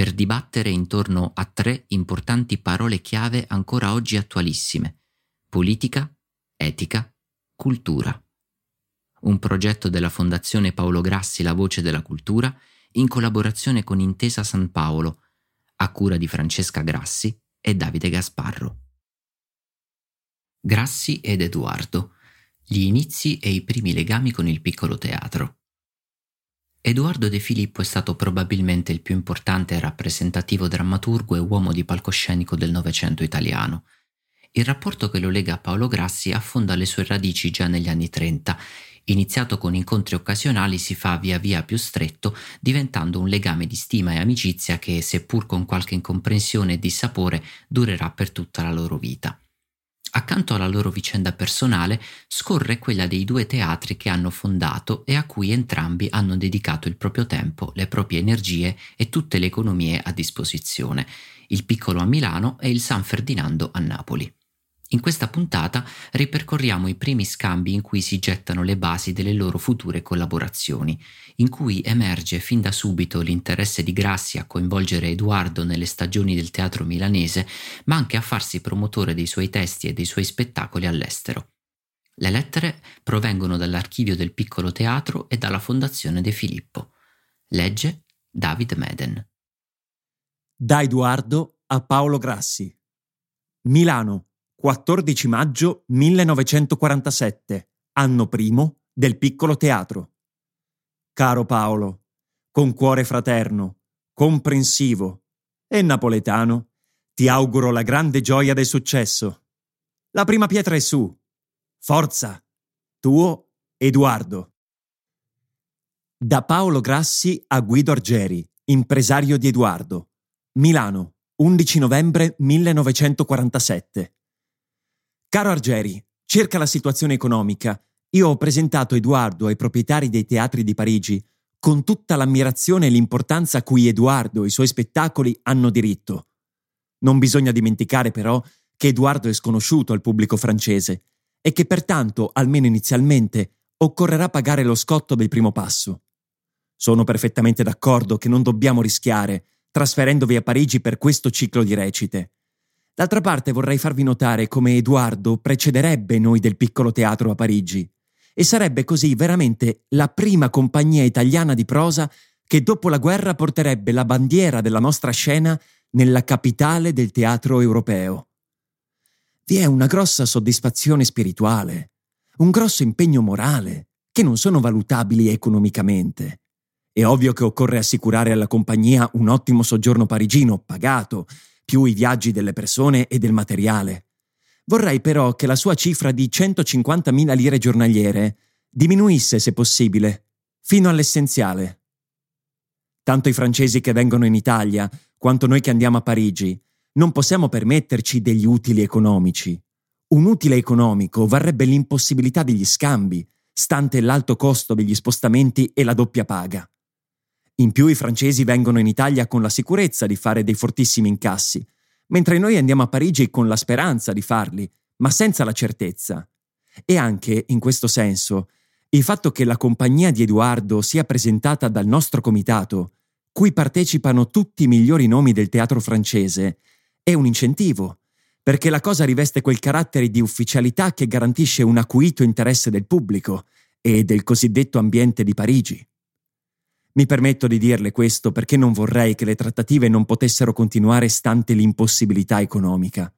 per dibattere intorno a tre importanti parole chiave ancora oggi attualissime. Politica, etica, cultura. Un progetto della Fondazione Paolo Grassi La Voce della Cultura in collaborazione con Intesa San Paolo, a cura di Francesca Grassi e Davide Gasparro. Grassi ed Edoardo. Gli inizi e i primi legami con il piccolo teatro. Edoardo De Filippo è stato probabilmente il più importante rappresentativo drammaturgo e uomo di palcoscenico del Novecento italiano. Il rapporto che lo lega a Paolo Grassi affonda le sue radici già negli anni Trenta. Iniziato con incontri occasionali si fa via via più stretto, diventando un legame di stima e amicizia che, seppur con qualche incomprensione e dissapore, durerà per tutta la loro vita. Accanto alla loro vicenda personale scorre quella dei due teatri che hanno fondato e a cui entrambi hanno dedicato il proprio tempo, le proprie energie e tutte le economie a disposizione, il Piccolo a Milano e il San Ferdinando a Napoli. In questa puntata ripercorriamo i primi scambi in cui si gettano le basi delle loro future collaborazioni, in cui emerge fin da subito l'interesse di Grassi a coinvolgere Edoardo nelle stagioni del teatro milanese, ma anche a farsi promotore dei suoi testi e dei suoi spettacoli all'estero. Le lettere provengono dall'archivio del piccolo teatro e dalla Fondazione De Filippo. Legge David Meden. Da Edoardo a Paolo Grassi. Milano, 14 maggio 1947, anno primo del piccolo teatro. Caro Paolo, con cuore fraterno, comprensivo e napoletano, ti auguro la grande gioia del successo. La prima pietra è su. Forza! Tuo Edoardo. Da Paolo Grassi a Guido Argeri, impresario di Edoardo. Milano, 11 novembre 1947. Caro Argeri, cerca la situazione economica. Io ho presentato Edoardo ai proprietari dei teatri di Parigi con tutta l'ammirazione e l'importanza a cui Edoardo e i suoi spettacoli hanno diritto. Non bisogna dimenticare però che Edoardo è sconosciuto al pubblico francese e che pertanto, almeno inizialmente, occorrerà pagare lo scotto del primo passo. Sono perfettamente d'accordo che non dobbiamo rischiare trasferendovi a Parigi per questo ciclo di recite. D'altra parte vorrei farvi notare come Edoardo precederebbe noi del piccolo teatro a Parigi e sarebbe così veramente la prima compagnia italiana di prosa che dopo la guerra porterebbe la bandiera della nostra scena nella capitale del teatro europeo. Vi è una grossa soddisfazione spirituale, un grosso impegno morale, che non sono valutabili economicamente. È ovvio che occorre assicurare alla compagnia un ottimo soggiorno parigino pagato, più i viaggi delle persone e del materiale. Vorrei però che la sua cifra di 150.000 lire giornaliere diminuisse se possibile, fino all'essenziale. Tanto i francesi che vengono in Italia, quanto noi che andiamo a Parigi, non possiamo permetterci degli utili economici. Un utile economico varrebbe l'impossibilità degli scambi, stante l'alto costo degli spostamenti e la doppia paga. In più i francesi vengono in Italia con la sicurezza di fare dei fortissimi incassi, mentre noi andiamo a Parigi con la speranza di farli, ma senza la certezza. E anche, in questo senso, il fatto che la compagnia di Edoardo sia presentata dal nostro comitato, cui partecipano tutti i migliori nomi del teatro francese, è un incentivo, perché la cosa riveste quel carattere di ufficialità che garantisce un acuito interesse del pubblico e del cosiddetto ambiente di Parigi. Mi permetto di dirle questo perché non vorrei che le trattative non potessero continuare stante l'impossibilità economica.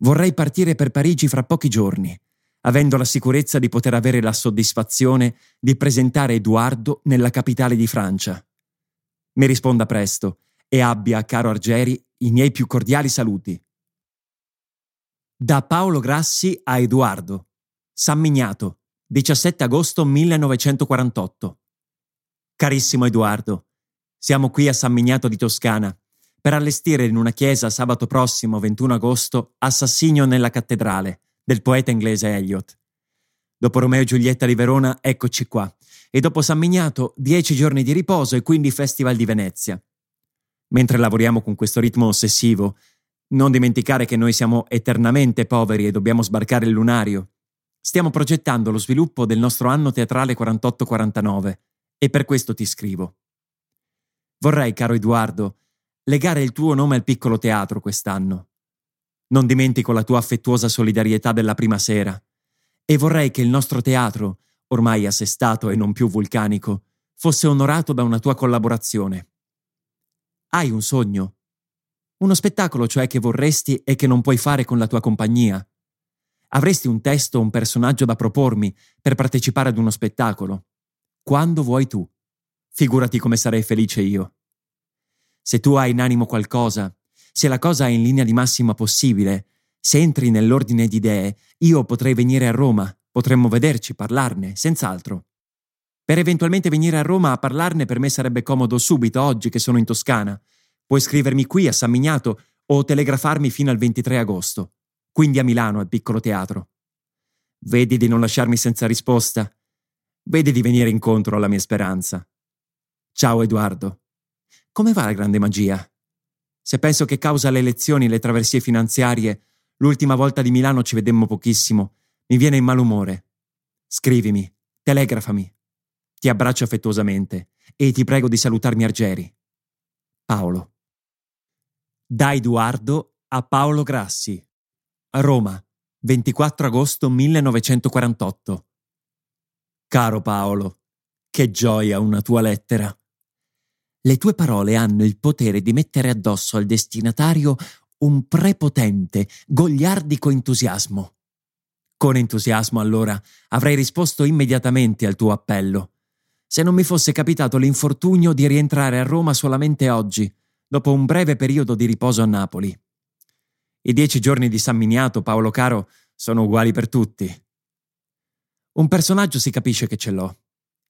Vorrei partire per Parigi fra pochi giorni, avendo la sicurezza di poter avere la soddisfazione di presentare Edoardo nella capitale di Francia. Mi risponda presto e abbia, caro Argeri, i miei più cordiali saluti. Da Paolo Grassi a Edoardo. San Mignato, 17 agosto 1948. Carissimo Edoardo, siamo qui a San Mignato di Toscana per allestire in una chiesa sabato prossimo 21 agosto Assassinio nella cattedrale del poeta inglese Eliot. Dopo Romeo e Giulietta di Verona, eccoci qua. E dopo San Mignato, dieci giorni di riposo e quindi Festival di Venezia. Mentre lavoriamo con questo ritmo ossessivo, non dimenticare che noi siamo eternamente poveri e dobbiamo sbarcare il lunario. Stiamo progettando lo sviluppo del nostro anno teatrale 48-49 e per questo ti scrivo. Vorrei, caro Edoardo, legare il tuo nome al piccolo teatro quest'anno. Non dimentico la tua affettuosa solidarietà della prima sera e vorrei che il nostro teatro, ormai assestato e non più vulcanico, fosse onorato da una tua collaborazione. Hai un sogno? Uno spettacolo cioè che vorresti e che non puoi fare con la tua compagnia. Avresti un testo o un personaggio da propormi per partecipare ad uno spettacolo. Quando vuoi tu. Figurati come sarei felice io. Se tu hai in animo qualcosa, se la cosa è in linea di massima possibile, se entri nell'ordine di idee, io potrei venire a Roma, potremmo vederci, parlarne, senz'altro. Per eventualmente venire a Roma a parlarne per me sarebbe comodo subito, oggi che sono in Toscana, Puoi scrivermi qui a San Mignato o telegrafarmi fino al 23 agosto, quindi a Milano al piccolo teatro. Vedi di non lasciarmi senza risposta. Vedi di venire incontro alla mia speranza. Ciao Edoardo. Come va la grande magia? Se penso che causa le elezioni e le traversie finanziarie, l'ultima volta di Milano ci vedemmo pochissimo, mi viene in malumore. Scrivimi, telegrafami. Ti abbraccio affettuosamente e ti prego di salutarmi Argeri. Paolo. Da Edoardo a Paolo Grassi. Roma, 24 agosto 1948. Caro Paolo, che gioia una tua lettera. Le tue parole hanno il potere di mettere addosso al destinatario un prepotente, gogliardico entusiasmo. Con entusiasmo, allora, avrei risposto immediatamente al tuo appello, se non mi fosse capitato l'infortunio di rientrare a Roma solamente oggi, dopo un breve periodo di riposo a Napoli. I dieci giorni di San Miniato, Paolo caro, sono uguali per tutti. Un personaggio si capisce che ce l'ho.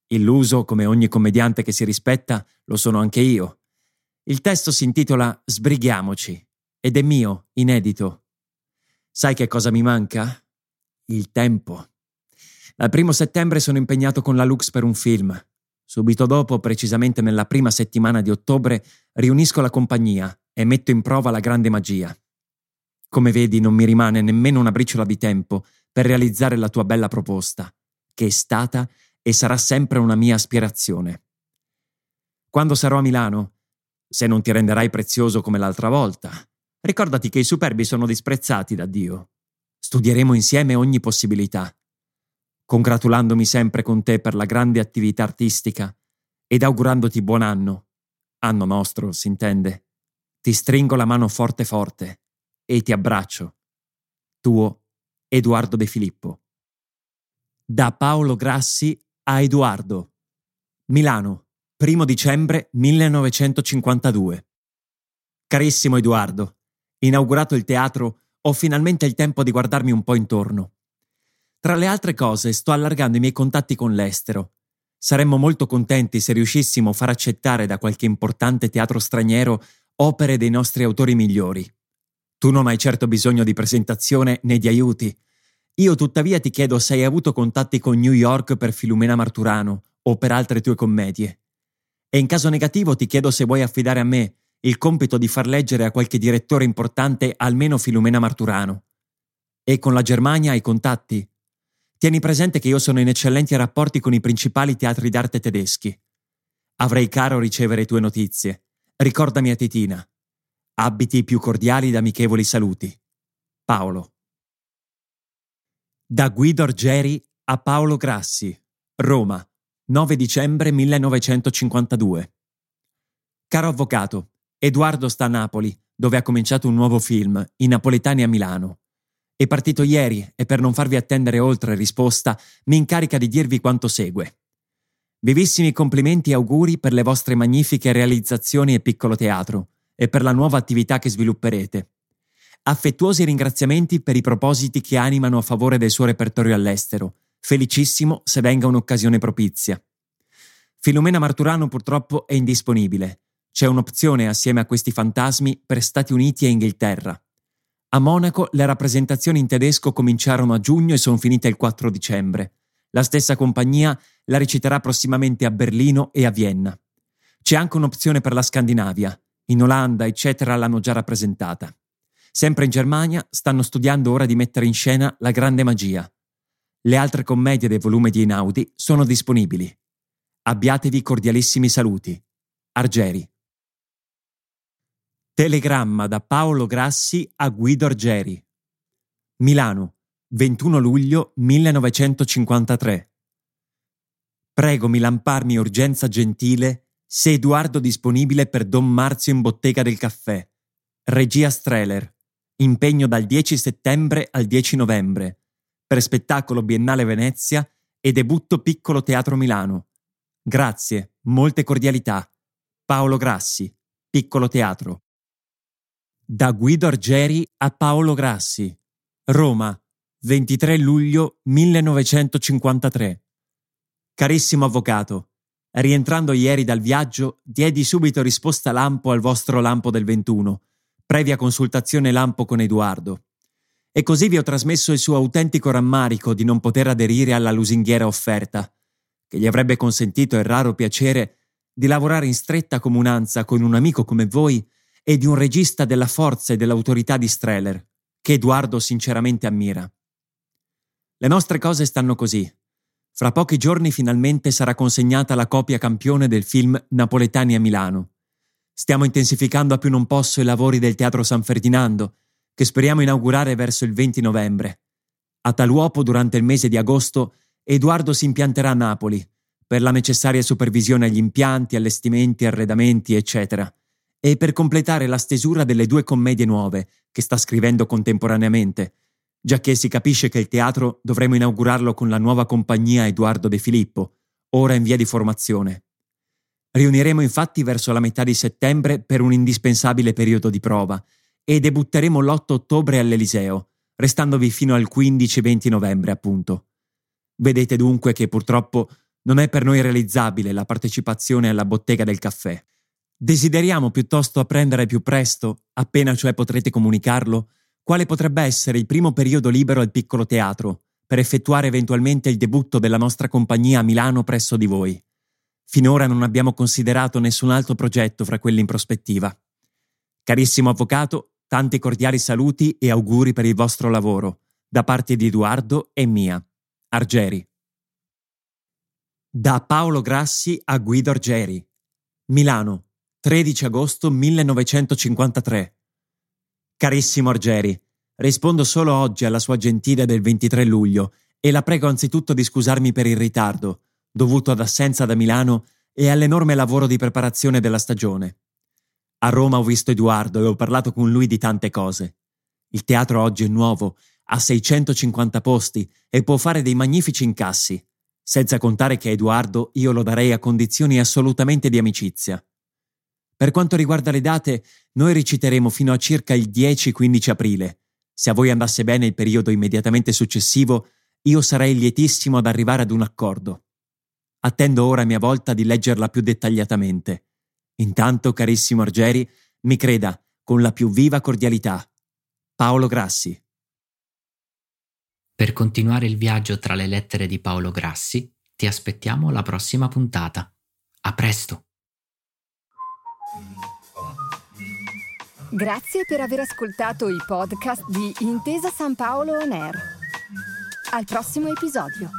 Illuso, come ogni commediante che si rispetta, lo sono anche io. Il testo si intitola Sbrighiamoci ed è mio, inedito. Sai che cosa mi manca? Il tempo. Dal primo settembre sono impegnato con la Lux per un film. Subito dopo, precisamente nella prima settimana di ottobre, riunisco la compagnia e metto in prova la grande magia. Come vedi, non mi rimane nemmeno una briciola di tempo per realizzare la tua bella proposta, che è stata e sarà sempre una mia aspirazione. Quando sarò a Milano, se non ti renderai prezioso come l'altra volta, ricordati che i superbi sono disprezzati da Dio. Studieremo insieme ogni possibilità congratulandomi sempre con te per la grande attività artistica ed augurandoti buon anno. Anno nostro, si intende. Ti stringo la mano forte forte e ti abbraccio. Tuo Edoardo De Filippo. Da Paolo Grassi a Edoardo. Milano, 1 dicembre 1952. Carissimo Edoardo, inaugurato il teatro, ho finalmente il tempo di guardarmi un po' intorno. Tra le altre cose, sto allargando i miei contatti con l'estero. Saremmo molto contenti se riuscissimo a far accettare da qualche importante teatro straniero opere dei nostri autori migliori. Tu non hai certo bisogno di presentazione né di aiuti. Io tuttavia ti chiedo se hai avuto contatti con New York per Filumena Marturano o per altre tue commedie. E in caso negativo ti chiedo se vuoi affidare a me il compito di far leggere a qualche direttore importante almeno Filumena Marturano. E con la Germania hai contatti? Tieni presente che io sono in eccellenti rapporti con i principali teatri d'arte tedeschi. Avrei caro ricevere tue notizie. Ricordami a Titina. Abiti i più cordiali ed amichevoli saluti. Paolo. Da Guido Argeri a Paolo Grassi, Roma, 9 dicembre 1952. Caro avvocato, Edoardo sta a Napoli, dove ha cominciato un nuovo film, I Napoletani a Milano. È partito ieri e per non farvi attendere oltre risposta mi incarica di dirvi quanto segue. Vivissimi complimenti e auguri per le vostre magnifiche realizzazioni e piccolo teatro e per la nuova attività che svilupperete. Affettuosi ringraziamenti per i propositi che animano a favore del suo repertorio all'estero. Felicissimo se venga un'occasione propizia. Filomena Marturano purtroppo è indisponibile. C'è un'opzione assieme a questi fantasmi per Stati Uniti e Inghilterra. A Monaco le rappresentazioni in tedesco cominciarono a giugno e sono finite il 4 dicembre. La stessa compagnia la reciterà prossimamente a Berlino e a Vienna. C'è anche un'opzione per la Scandinavia. In Olanda, eccetera, l'hanno già rappresentata. Sempre in Germania stanno studiando ora di mettere in scena La Grande Magia. Le altre commedie del volume di Einaudi sono disponibili. Abbiatevi cordialissimi saluti. Argeri. Telegramma da Paolo Grassi a Guido Argeri. Milano, 21 luglio 1953. Prego Milan urgenza gentile se Edoardo disponibile per Don Marzio in bottega del caffè. Regia Streller. Impegno dal 10 settembre al 10 novembre. Per spettacolo Biennale Venezia e debutto Piccolo Teatro Milano. Grazie, molte cordialità. Paolo Grassi, Piccolo Teatro. Da Guido Argeri a Paolo Grassi. Roma, 23 luglio 1953. Carissimo avvocato, rientrando ieri dal viaggio, diedi subito risposta lampo al vostro lampo del 21, previa consultazione lampo con Edoardo. E così vi ho trasmesso il suo autentico rammarico di non poter aderire alla lusinghiera offerta, che gli avrebbe consentito il raro piacere di lavorare in stretta comunanza con un amico come voi e di un regista della forza e dell'autorità di Streller, che Edoardo sinceramente ammira. Le nostre cose stanno così. Fra pochi giorni finalmente sarà consegnata la copia campione del film Napoletani a Milano. Stiamo intensificando a più non posso i lavori del Teatro San Ferdinando, che speriamo inaugurare verso il 20 novembre. A tal uopo, durante il mese di agosto, Edoardo si impianterà a Napoli, per la necessaria supervisione agli impianti, allestimenti, arredamenti, eccetera e per completare la stesura delle due commedie nuove che sta scrivendo contemporaneamente, giacché si capisce che il teatro dovremo inaugurarlo con la nuova compagnia Edoardo De Filippo, ora in via di formazione. Riuniremo infatti verso la metà di settembre per un indispensabile periodo di prova e debutteremo l'8 ottobre all'Eliseo, restandovi fino al 15-20 novembre appunto. Vedete dunque che purtroppo non è per noi realizzabile la partecipazione alla bottega del caffè. Desideriamo piuttosto apprendere più presto, appena cioè potrete comunicarlo, quale potrebbe essere il primo periodo libero al piccolo teatro, per effettuare eventualmente il debutto della nostra compagnia a Milano presso di voi. Finora non abbiamo considerato nessun altro progetto fra quelli in prospettiva. Carissimo avvocato, tanti cordiali saluti e auguri per il vostro lavoro, da parte di Edoardo e mia. Argeri. Da Paolo Grassi a Guido Argeri. Milano, 13 agosto 1953. Carissimo Argeri, rispondo solo oggi alla sua gentile del 23 luglio e la prego anzitutto di scusarmi per il ritardo, dovuto ad assenza da Milano e all'enorme lavoro di preparazione della stagione. A Roma ho visto Edoardo e ho parlato con lui di tante cose. Il teatro oggi è nuovo, ha 650 posti e può fare dei magnifici incassi, senza contare che Edoardo io lo darei a condizioni assolutamente di amicizia. Per quanto riguarda le date, noi reciteremo fino a circa il 10-15 aprile. Se a voi andasse bene il periodo immediatamente successivo, io sarei lietissimo ad arrivare ad un accordo. Attendo ora a mia volta di leggerla più dettagliatamente. Intanto, carissimo Argeri, mi creda, con la più viva cordialità. Paolo Grassi. Per continuare il viaggio tra le lettere di Paolo Grassi, ti aspettiamo alla prossima puntata. A presto! Grazie per aver ascoltato i podcast di Intesa San Paolo On Air. Al prossimo episodio.